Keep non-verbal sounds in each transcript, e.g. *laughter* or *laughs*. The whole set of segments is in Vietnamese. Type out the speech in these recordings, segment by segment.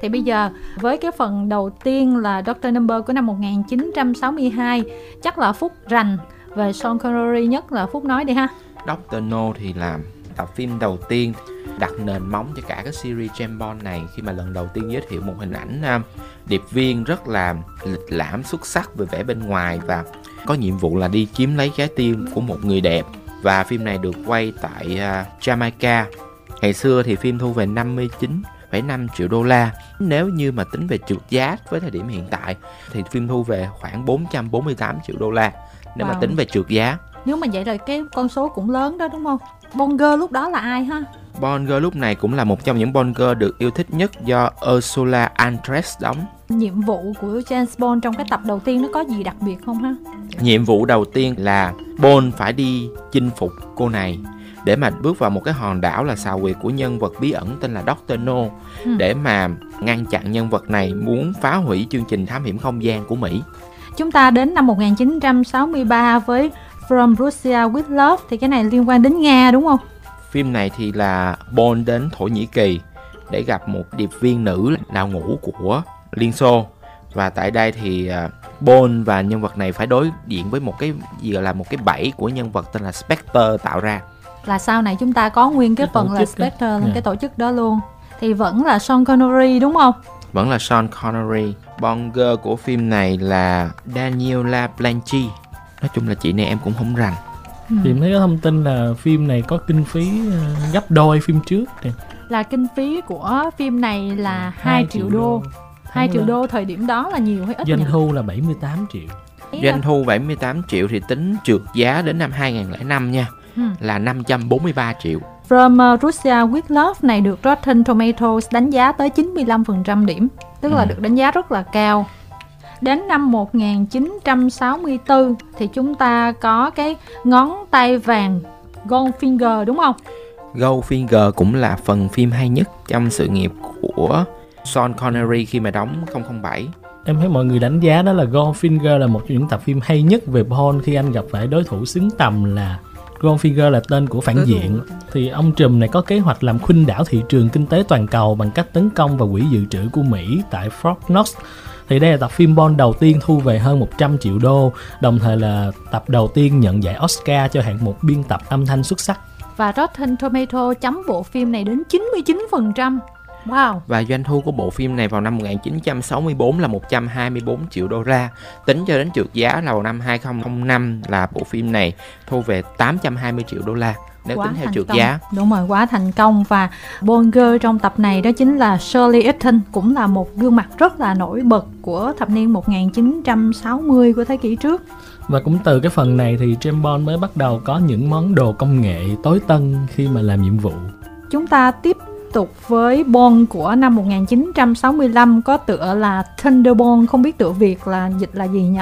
Thì bây giờ, với cái phần đầu tiên là Dr. Number của năm 1962 chắc là Phúc rành về Sean Connery nhất là Phúc nói đi ha. Dr. No thì làm tập phim đầu tiên, đặt nền móng cho cả cái series James Bond này khi mà lần đầu tiên giới thiệu một hình ảnh à, điệp viên rất là lịch lãm, xuất sắc về vẻ bên ngoài và có nhiệm vụ là đi chiếm lấy trái tim của một người đẹp và phim này được quay tại à, Jamaica ngày xưa thì phim thu về 59 59,5 triệu đô la. Nếu như mà tính về trượt giá với thời điểm hiện tại thì phim thu về khoảng 448 triệu đô la nếu wow. mà tính về trượt giá. Nếu mà vậy là cái con số cũng lớn đó đúng không? Bonger lúc đó là ai ha? Bonger lúc này cũng là một trong những Bonger được yêu thích nhất do Ursula Andress đóng. Nhiệm vụ của James Bond trong cái tập đầu tiên nó có gì đặc biệt không ha? Nhiệm vụ đầu tiên là Bond phải đi chinh phục cô này để mà bước vào một cái hòn đảo là xào quyệt của nhân vật bí ẩn tên là Dr. No ừ. để mà ngăn chặn nhân vật này muốn phá hủy chương trình thám hiểm không gian của Mỹ. Chúng ta đến năm 1963 với From Russia with Love thì cái này liên quan đến Nga đúng không? Phim này thì là Bond đến Thổ Nhĩ Kỳ để gặp một điệp viên nữ đào ngũ của Liên Xô và tại đây thì à, Bond và nhân vật này phải đối diện với một cái gì gọi là một cái bẫy của nhân vật tên là Spectre tạo ra là sau này chúng ta có nguyên cái, cái phần là Spectre yeah. Dạ. cái tổ chức đó luôn thì vẫn là Sean Connery đúng không vẫn là Sean Connery Bonger của phim này là Daniela Blanchi nói chung là chị này em cũng không rành ừ. thì thấy có thông tin là phim này có kinh phí ờ, gấp đôi phim trước này. là kinh phí của phim này là 2 triệu, triệu đô, đô. 2 triệu đô thời điểm đó là nhiều hay ít Doanh thu là 78 triệu Doanh thu 78 triệu thì tính trượt giá đến năm 2005 nha ừ. Là 543 triệu. From uh, Russia with Love này được Rotten Tomatoes đánh giá tới 95% điểm, tức là ừ. được đánh giá rất là cao. Đến năm 1964 thì chúng ta có cái ngón tay vàng Goldfinger đúng không? Goldfinger cũng là phần phim hay nhất trong sự nghiệp của Sean Connery khi mà đóng 007 em thấy mọi người đánh giá đó là Goldfinger là một trong những tập phim hay nhất về Bond khi anh gặp phải đối thủ xứng tầm là Goldfinger là tên của phản diện thì ông trùm này có kế hoạch làm khuynh đảo thị trường kinh tế toàn cầu bằng cách tấn công vào quỹ dự trữ của Mỹ tại Fort Knox thì đây là tập phim Bond đầu tiên thu về hơn 100 triệu đô, đồng thời là tập đầu tiên nhận giải Oscar cho hạng mục biên tập âm thanh xuất sắc. Và Rotten Tomato chấm bộ phim này đến 99%. Wow. Và doanh thu của bộ phim này vào năm 1964 là 124 triệu đô la. Tính cho đến trượt giá là vào năm 2005 là bộ phim này thu về 820 triệu đô la nếu quá tính theo trượt công. giá. Đúng rồi, quá thành công và Bonger trong tập này đó chính là Shirley Eaton cũng là một gương mặt rất là nổi bật của thập niên 1960 của thế kỷ trước. Và cũng từ cái phần này thì James Bond mới bắt đầu có những món đồ công nghệ tối tân khi mà làm nhiệm vụ. Chúng ta tiếp tục với Bond của năm 1965 có tựa là Thunderbolt, không biết tựa Việt là dịch là gì nhỉ?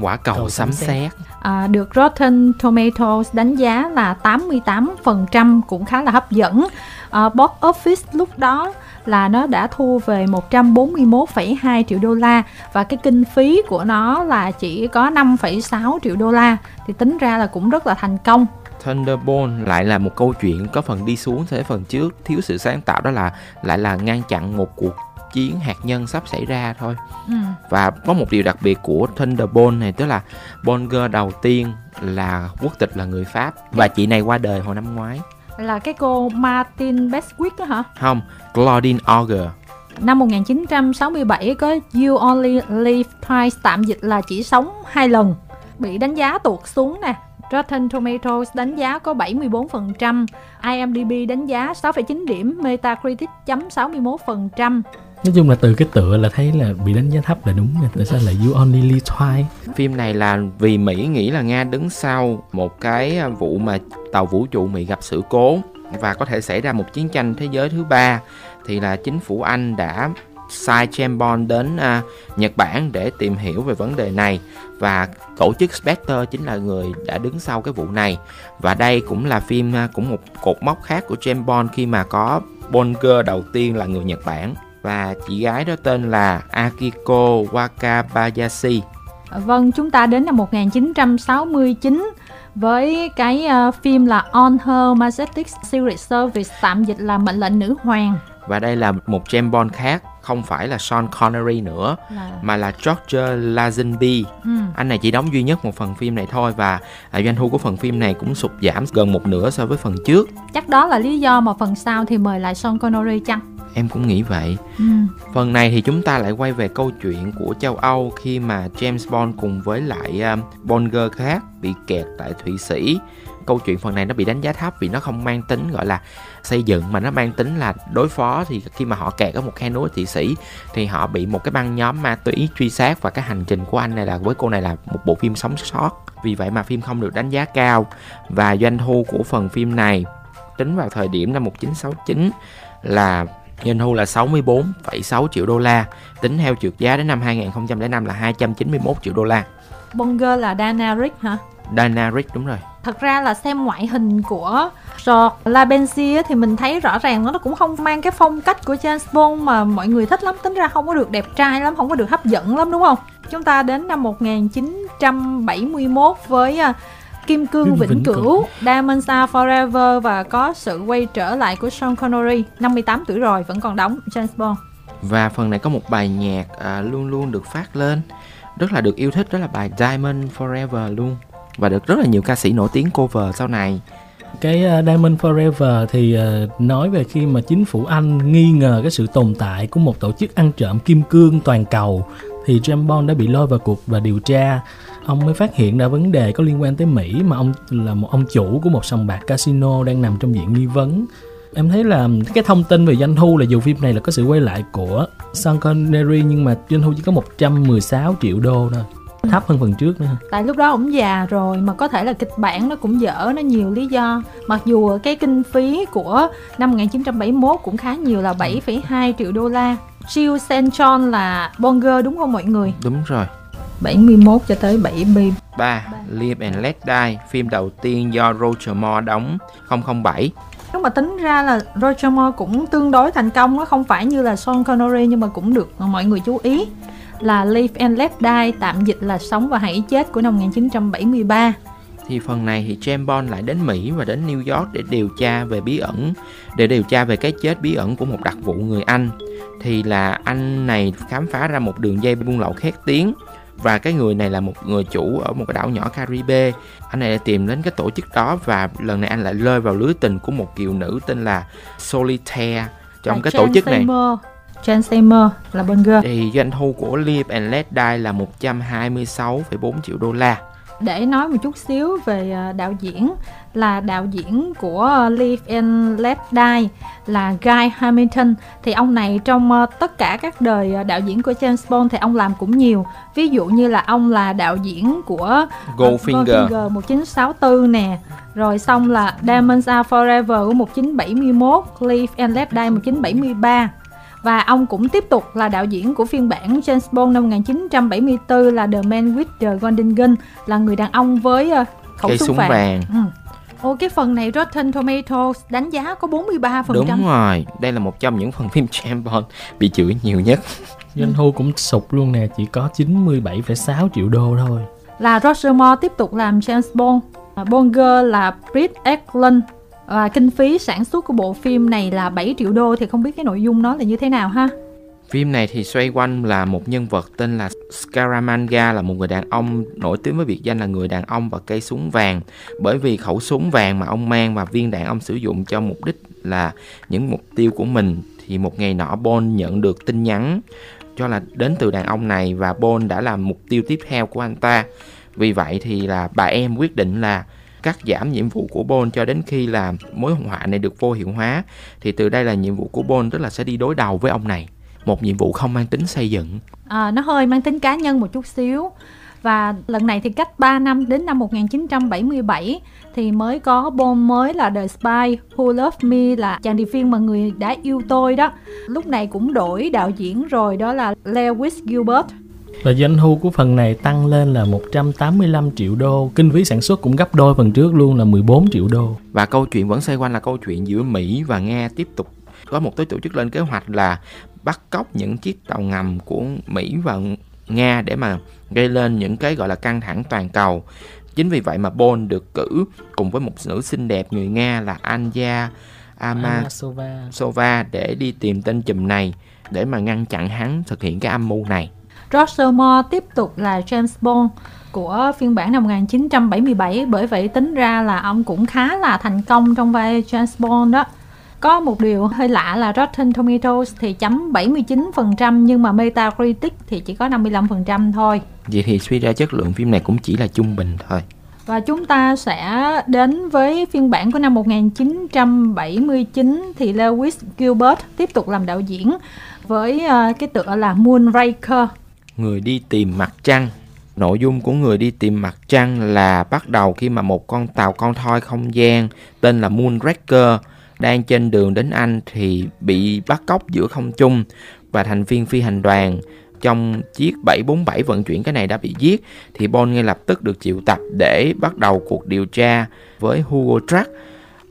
Quả cầu, cầu sấm sét. À, được Rotten Tomatoes đánh giá là 88% cũng khá là hấp dẫn. À, box office lúc đó là nó đã thu về 141,2 triệu đô la và cái kinh phí của nó là chỉ có 5,6 triệu đô la thì tính ra là cũng rất là thành công Thunderbolt lại là một câu chuyện có phần đi xuống thế phần trước. Thiếu sự sáng tạo đó là lại là ngăn chặn một cuộc chiến hạt nhân sắp xảy ra thôi. Ừ. và có một điều đặc biệt của Thunderbolt này tức là Bonger đầu tiên là quốc tịch là người Pháp và chị này qua đời hồi năm ngoái. Là cái cô Martin Beswick đó hả? Không, Claudine Auger. Năm 1967 có You Only Live Twice tạm dịch là chỉ sống hai lần. Bị đánh giá tuột xuống nè Rotten Tomatoes đánh giá có 74%, IMDb đánh giá 6,9 điểm, Metacritic chấm 61%. Nói chung là từ cái tựa là thấy là bị đánh giá thấp là đúng rồi. Tại sao là You Only Live Twice? Phim này là vì Mỹ nghĩ là Nga đứng sau một cái vụ mà tàu vũ trụ Mỹ gặp sự cố và có thể xảy ra một chiến tranh thế giới thứ ba thì là chính phủ Anh đã sai Chambon đến uh, Nhật Bản để tìm hiểu về vấn đề này. Và tổ chức Spectre chính là người đã đứng sau cái vụ này. Và đây cũng là phim uh, cũng một cột mốc khác của Chambon khi mà có Bondger đầu tiên là người Nhật Bản. Và chị gái đó tên là Akiko Wakabayashi. Vâng, chúng ta đến năm 1969 với cái uh, phim là On Her Majestic Secret Service tạm dịch là mệnh lệnh nữ hoàng và đây là một James Bond khác không phải là Sean Connery nữa là mà là George Lazenby. Ừ. anh này chỉ đóng duy nhất một phần phim này thôi và à, doanh thu của phần phim này cũng sụt giảm gần một nửa so với phần trước. Chắc đó là lý do mà phần sau thì mời lại Sean Connery chăng? Em cũng nghĩ vậy. Ừ. phần này thì chúng ta lại quay về câu chuyện của châu Âu khi mà James Bond cùng với lại um, Bond girl khác bị kẹt tại Thụy Sĩ câu chuyện phần này nó bị đánh giá thấp vì nó không mang tính gọi là xây dựng mà nó mang tính là đối phó. Thì khi mà họ kẹt ở một khe núi Thụy Sĩ thì họ bị một cái băng nhóm ma túy truy sát và cái hành trình của anh này là với cô này là một bộ phim sống sót. Vì vậy mà phim không được đánh giá cao. Và doanh thu của phần phim này tính vào thời điểm năm 1969 là doanh thu là 64,6 triệu đô la tính theo trượt giá đến năm 2005 là 291 triệu đô la. Bond girl là Dana Rick hả? Dana Rick đúng rồi thật ra là xem ngoại hình của George á, thì mình thấy rõ ràng nó cũng không mang cái phong cách của James Bond mà mọi người thích lắm. Tính ra không có được đẹp trai lắm không có được hấp dẫn lắm đúng không? Chúng ta đến năm 1971 với à, Kim Cương Kim Vĩnh, Vĩnh Cửu, Cửu. Diamonds Are Forever và có sự quay trở lại của Sean Connery 58 tuổi rồi vẫn còn đóng James Bond. Và phần này có một bài nhạc à, luôn luôn được phát lên rất là được yêu thích đó là bài Diamond Forever luôn và được rất là nhiều ca sĩ nổi tiếng cover sau này. Cái uh, Diamond Forever thì uh, nói về khi mà chính phủ Anh nghi ngờ cái sự tồn tại của một tổ chức ăn trộm kim cương toàn cầu thì James Bond đã bị lôi vào cuộc và điều tra. Ông mới phát hiện ra vấn đề có liên quan tới Mỹ mà ông là một ông chủ của một sòng bạc casino đang nằm trong diện nghi vấn. Em thấy là cái thông tin về doanh thu là dù phim này là có sự quay lại của Sean Connery nhưng mà doanh thu chỉ có 116 triệu đô thôi thấp hơn phần trước nữa. Tại lúc đó ổng già rồi mà có thể là kịch bản nó cũng dở nó nhiều lý do. Mặc dù cái kinh phí của năm 1971 cũng khá nhiều là 7,2 triệu đô la. Jill St. John là Bonger đúng không mọi người? Đúng rồi. 71 cho tới 70 3. Live and Let Die phim đầu tiên do Roger Moore đóng 007 nếu mà tính ra là Roger Moore cũng tương đối thành công nó không phải như là Sean Connery nhưng mà cũng được mọi người chú ý là Live and Let Die tạm dịch là Sống và Hãy Chết của năm 1973 thì phần này thì James Bond lại đến Mỹ và đến New York để điều tra về bí ẩn để điều tra về cái chết bí ẩn của một đặc vụ người Anh. Thì là anh này khám phá ra một đường dây buôn lậu khét tiếng và cái người này là một người chủ ở một cái đảo nhỏ Caribe. Anh này lại tìm đến cái tổ chức đó và lần này anh lại rơi vào lưới tình của một kiều nữ tên là Solitaire trong Là cái tổ Jane chức này. Seymour. Seymour là Bonger thì doanh thu của Live and Let Die là 126,4 triệu đô la. Để nói một chút xíu về à, đạo diễn là đạo diễn của Live and Let Die là Guy Hamilton. Thì ông này trong à, tất cả các đời à, đạo diễn của James Bond thì ông làm cũng nhiều. Ví dụ như là ông là đạo diễn của Goldfinger. Goldfinger 1964 nè. Rồi xong là Diamonds Are Forever của 1971 Live and Let Die 1973 và ông cũng tiếp tục là đạo diễn của phiên bản James Bond năm 1974 là The Man with the Golden Gun là người đàn ông với uh, khẩu cây súng, súng vàng. vàng Ừ. Ô cái phần này Rotten Tomatoes đánh giá có 43%. đúng rồi đây là một trong những phần phim James Bond bị chửi nhiều nhất doanh thu cũng sụt luôn nè chỉ có 97,6 triệu đô thôi Là Roger Moore tiếp tục làm James Bond. À, Bonger là Britt Eklund và kinh phí sản xuất của bộ phim này là 7 triệu đô thì không biết cái nội dung nó là như thế nào ha. Phim này thì xoay quanh là một nhân vật tên là Scaramanga, là một người đàn ông nổi tiếng với biệt danh là người đàn ông và cây súng vàng bởi vì khẩu súng vàng mà ông mang và viên đạn ông sử dụng cho mục đích là những mục tiêu của mình, thì một ngày nọ Bond nhận được tin nhắn cho là đến từ đàn ông này và Bond đã làm mục tiêu tiếp theo của anh ta vì vậy thì là bà em quyết định là cắt giảm nhiệm vụ của Bond cho đến khi là mối họa này được vô hiệu hóa thì từ đây là nhiệm vụ của Bond tức là sẽ đi đối đầu với ông này. Một nhiệm vụ không mang tính xây dựng. À, nó hơi mang tính cá nhân một chút xíu. Và lần này thì cách 3 năm đến năm 1977 thì mới có bom mới là The Spy Who Loved Me là chàng điệp viên mà người đã yêu tôi đó. Lúc này cũng đổi đạo diễn rồi đó là Lewis Gilbert và doanh thu của phần này tăng lên là 185 triệu đô kinh phí sản xuất cũng gấp đôi phần trước luôn là 14 triệu đô và câu chuyện vẫn xoay quanh là câu chuyện giữa Mỹ và Nga tiếp tục có một cái tổ chức lên kế hoạch là bắt cóc những chiếc tàu ngầm của Mỹ và Nga để mà gây lên những cái gọi là căng thẳng toàn cầu. Chính vì vậy mà Bond được cử cùng với một nữ xinh đẹp người Nga là Anya Ama Sova Sova để đi tìm tên chùm này để mà ngăn chặn hắn thực hiện cái âm mưu này. Roger Moore tiếp tục là James Bond của phiên bản năm 1977 bởi vậy tính ra là ông cũng khá là thành công trong vai James Bond đó. Có một điều hơi lạ là Rotten Tomatoes thì chấm 79% nhưng mà Metacritic thì chỉ có 55% thôi. Vậy thì suy ra chất lượng phim này cũng chỉ là trung bình thôi. Và chúng ta sẽ đến với phiên bản của năm 1979 thì Lewis Gilbert tiếp tục làm đạo diễn với uh, cái tựa là Moonraker. Người đi tìm mặt trăng Nội dung của người đi tìm mặt trăng là bắt đầu khi mà một con tàu con thoi không gian, tên là Moonraker, đang trên đường đến Anh thì bị bắt cóc giữa không trung và thành viên phi hành đoàn trong chiếc 747 vận chuyển cái này đã bị giết, thì Bond ngay lập tức được triệu tập để bắt đầu cuộc điều tra với Hugo Drax.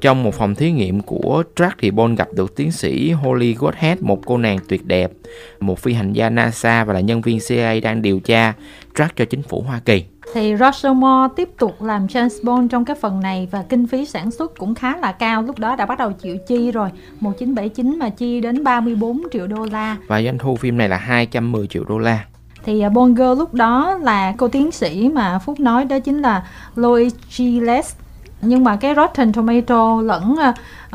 Trong một phòng thí nghiệm của Drax thì Bond gặp được tiến sĩ Holly Godhead, một cô nàng tuyệt đẹp, một phi hành gia NASA và là nhân viên CIA đang điều tra Drax cho chính phủ Hoa Kỳ. Thì Roger Moore tiếp tục làm James Bond trong cái phần này và kinh phí sản xuất cũng khá là cao. Lúc đó đã bắt đầu chịu chi rồi. 1979 mà chi đến 34 triệu đô la. Và doanh thu phim này là 210 triệu đô la. Thì uh, Bond Girl lúc đó là cô tiến sĩ mà Phúc nói đó chính là Lois Gilles. Nhưng mà cái Rotten Tomato lẫn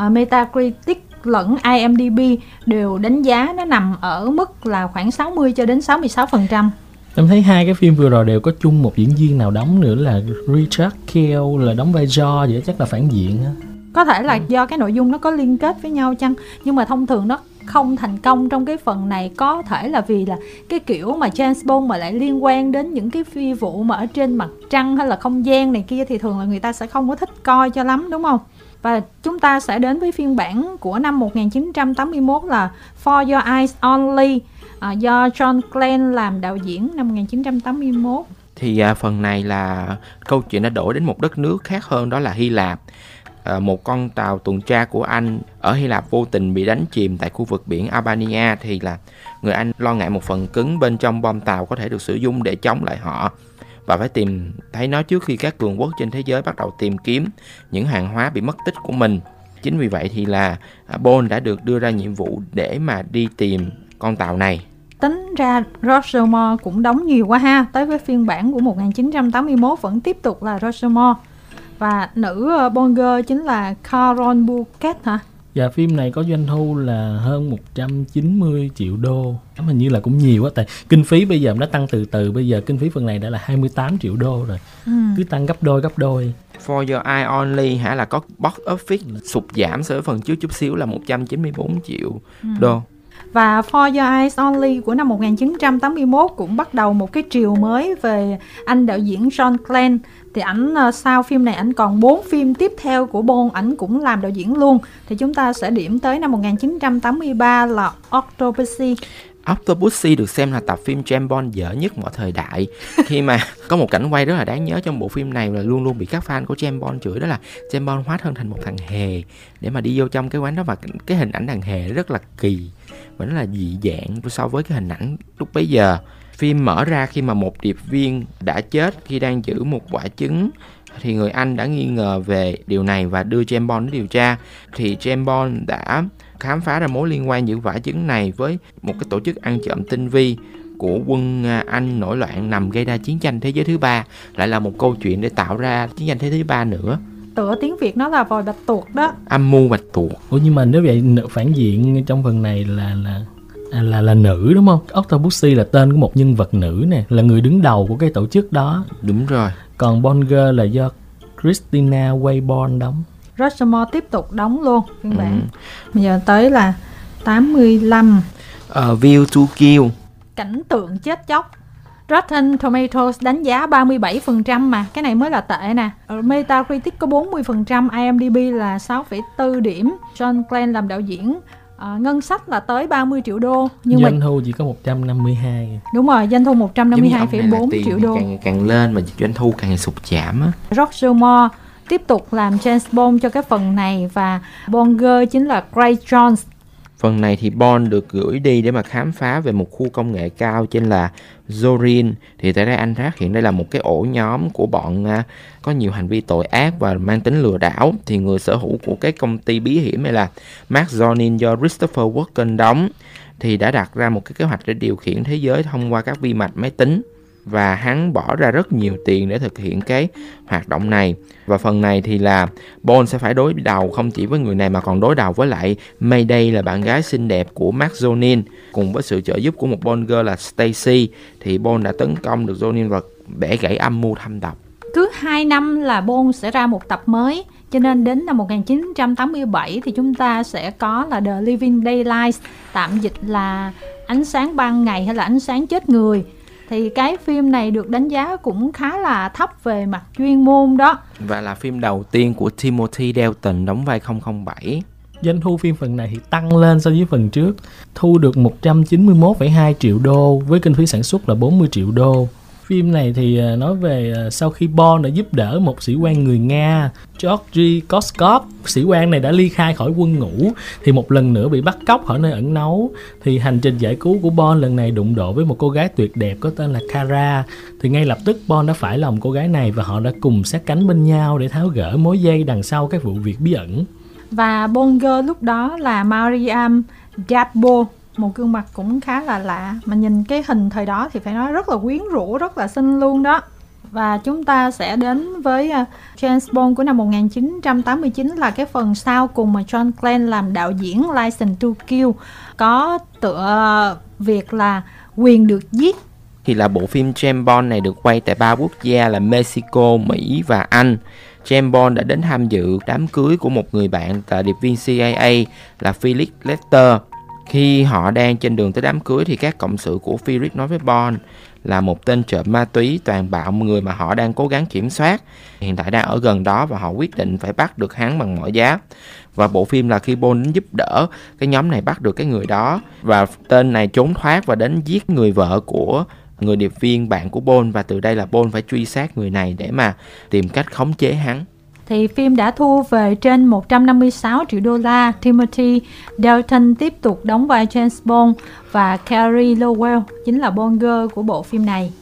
uh, Metacritic lẫn IMDb đều đánh giá nó nằm ở mức là khoảng 60 cho đến 66%. Em thấy hai cái phim vừa rồi đều có chung một diễn viên nào đóng nữa là Richard Kiel là đóng vai George vậy chắc là phản diện á. Có thể là do cái nội dung nó có liên kết với nhau chăng Nhưng mà thông thường nó không thành công trong cái phần này có thể là vì là cái kiểu mà James Bond mà lại liên quan đến những cái phi vụ mà ở trên mặt trăng hay là không gian này kia thì thường là người ta sẽ không có thích coi cho lắm đúng không? Và chúng ta sẽ đến với phiên bản của năm 1981 là For Your Eyes Only à, do John Glenn làm đạo diễn năm 1981. Thì à, phần này là câu chuyện đã đổi đến một đất nước khác hơn đó là Hy Lạp. À, một con tàu tuần tra của Anh ở Hy Lạp vô tình bị đánh chìm tại khu vực biển Albania thì là người Anh lo ngại một phần cứng bên trong bom tàu có thể được sử dụng để chống lại họ. Và phải tìm thấy nó trước khi các cường quốc trên thế giới bắt đầu tìm kiếm những hàng hóa bị mất tích của mình. Chính vì vậy thì là à, Bond đã được đưa ra nhiệm vụ để mà đi tìm con tàu này. Tính ra Roger Moore cũng đóng nhiều quá ha. Tới với phiên bản của 1981 vẫn tiếp tục là Roger Moore và nữ Bond girl chính là Carol Bouquet hả? Dạ phim này có doanh thu là hơn 190 triệu đô. Hình như là cũng nhiều quá Tại kinh phí bây giờ nó tăng từ từ. Bây giờ kinh phí phần này đã là 28 triệu đô rồi. Ừ. Cứ tăng gấp đôi gấp đôi. For Your Eye Only hả? Là có box office sụt giảm so với phần trước chút xíu là 194 triệu ừ. đô và For Your Eyes Only của năm 1981 cũng bắt đầu một cái triều mới về anh đạo diễn John Glenn thì ảnh ờ, sau phim này ảnh còn 4 phim tiếp theo của Bond, ảnh cũng làm đạo diễn luôn. Thì chúng ta sẽ điểm tới năm 1983 là Octopussy. Octopussy được xem là tập phim James Bond dở nhất mọi thời đại. *laughs* Khi mà có một cảnh quay rất là đáng nhớ trong bộ phim này là luôn luôn bị các fan của James Bond chửi đó là James Bond hóa thân thành một thằng hề để mà đi vô trong cái quán đó và cái hình ảnh thằng hề rất là kỳ và nó là dị dạng so với cái hình ảnh lúc bấy giờ. Phim mở ra khi mà một điệp viên đã chết khi đang giữ một quả trứng thì người Anh đã nghi ngờ về điều này và đưa James Bond đến điều tra. Thì James Bond đã khám phá ra mối liên quan giữa quả trứng này với một cái tổ chức ăn trộm tinh vi của quân à, Anh nổi loạn nằm gây ra chiến tranh thế giới thứ ba lại là một câu chuyện để tạo ra chiến tranh thế giới thứ ba nữa tựa tiếng Việt nó là vòi bạch tuộc đó âm mưu bạch tuộc Ủa nhưng mà nếu vậy phản diện trong phần này là là là là, là nữ đúng không? Octopussy là tên của một nhân vật nữ nè, là người đứng đầu của cái tổ chức đó. Đúng rồi. Còn Bonger là do Christina Wayborn đóng. Roger Moore tiếp tục đóng luôn phiên bản. Ừ. Bây giờ tới là 85. Uh, View to Kill. Cảnh tượng chết chóc Rotten Tomatoes đánh giá 37% mà cái này mới là tệ nè Metacritic có 40% IMDb là 6,4 điểm John Glenn làm đạo diễn à, ngân sách là tới 30 triệu đô nhưng doanh mà... thu chỉ có 152 đúng rồi doanh thu 152,4 triệu đô càng càng lên mà doanh thu càng sụt giảm á Roger Moore tiếp tục làm James Bond cho cái phần này và Bonger chính là Craig Jones Phần này thì Bond được gửi đi để mà khám phá về một khu công nghệ cao trên là Zorin. Thì tại đây anh phát hiện đây là một cái ổ nhóm của bọn à, có nhiều hành vi tội ác và mang tính lừa đảo. Thì người sở hữu của cái công ty bí hiểm này là Mark Zorin do Christopher Walken đóng thì đã đặt ra một cái kế hoạch để điều khiển thế giới thông qua các vi mạch máy tính và hắn bỏ ra rất nhiều tiền để thực hiện cái hoạt động này. Và phần này thì là Bond sẽ phải đối đầu không chỉ với người này mà còn đối đầu với lại Mayday là bạn gái xinh đẹp của Mark Zonin. Cùng với sự trợ giúp của một Bond girl là Stacy thì Bond đã tấn công được Zonin và bẻ gãy âm mưu thâm độc. Cứ 2 năm là Bond sẽ ra một tập mới, cho nên đến năm 1987 thì chúng ta sẽ có là The Living Daylights, tạm dịch là ánh sáng ban ngày hay là ánh sáng chết người thì cái phim này được đánh giá cũng khá là thấp về mặt chuyên môn đó. Và là phim đầu tiên của Timothy Dalton đóng vai 007 doanh thu phim phần này thì tăng lên so với phần trước thu được 191,2 triệu đô với kinh phí sản xuất là 40 triệu đô phim này thì à, nói về à, sau khi Bond đã giúp đỡ một sĩ quan người Nga Georgy Koskov. Sĩ quan này đã ly khai khỏi quân ngũ, thì một lần nữa bị bắt cóc ở nơi ẩn náu. Thì hành trình giải cứu của Bond lần này đụng độ với một cô gái tuyệt đẹp có tên là Kara. Thì ngay lập tức Bond đã phải lòng cô gái này và họ đã cùng sát cánh bên nhau để tháo gỡ mối dây đằng sau các vụ việc bí ẩn. Và Bonger lúc đó là Mariam Dabo một gương mặt cũng khá là lạ mà nhìn cái hình thời đó thì phải nói rất là quyến rũ rất là xinh luôn đó. Và chúng ta sẽ đến với ờ, James Bond của năm 1989 là cái phần sau cùng mà John Glenn làm đạo diễn License to Kill. Có tựa việc là quyền được giết. Thì là bộ phim James Bond này được quay tại ba quốc gia là Mexico, Mỹ và Anh. James Bond đã đến tham dự đám cưới của một người bạn tại điệp viên CIA là Felix Lester khi họ đang trên đường tới đám cưới thì các cộng sự của Philip nói với Bond là một tên trộm ma túy toàn bạo người mà họ đang cố gắng kiểm soát. Hiện tại đang ở gần đó và họ quyết định phải bắt được hắn bằng mọi giá. Và bộ phim là khi Bond đến giúp đỡ, cái nhóm này bắt được cái người đó. Và tên này trốn thoát và đến giết người vợ của người điệp viên bạn của Bond và từ đây là Bond phải truy sát người này để mà tìm cách khống chế hắn thì phim đã thu về trên 156 triệu đô la. Timothy Dalton tiếp tục đóng vai James Bond và Carrie Lowell chính là Bond girl của bộ phim này.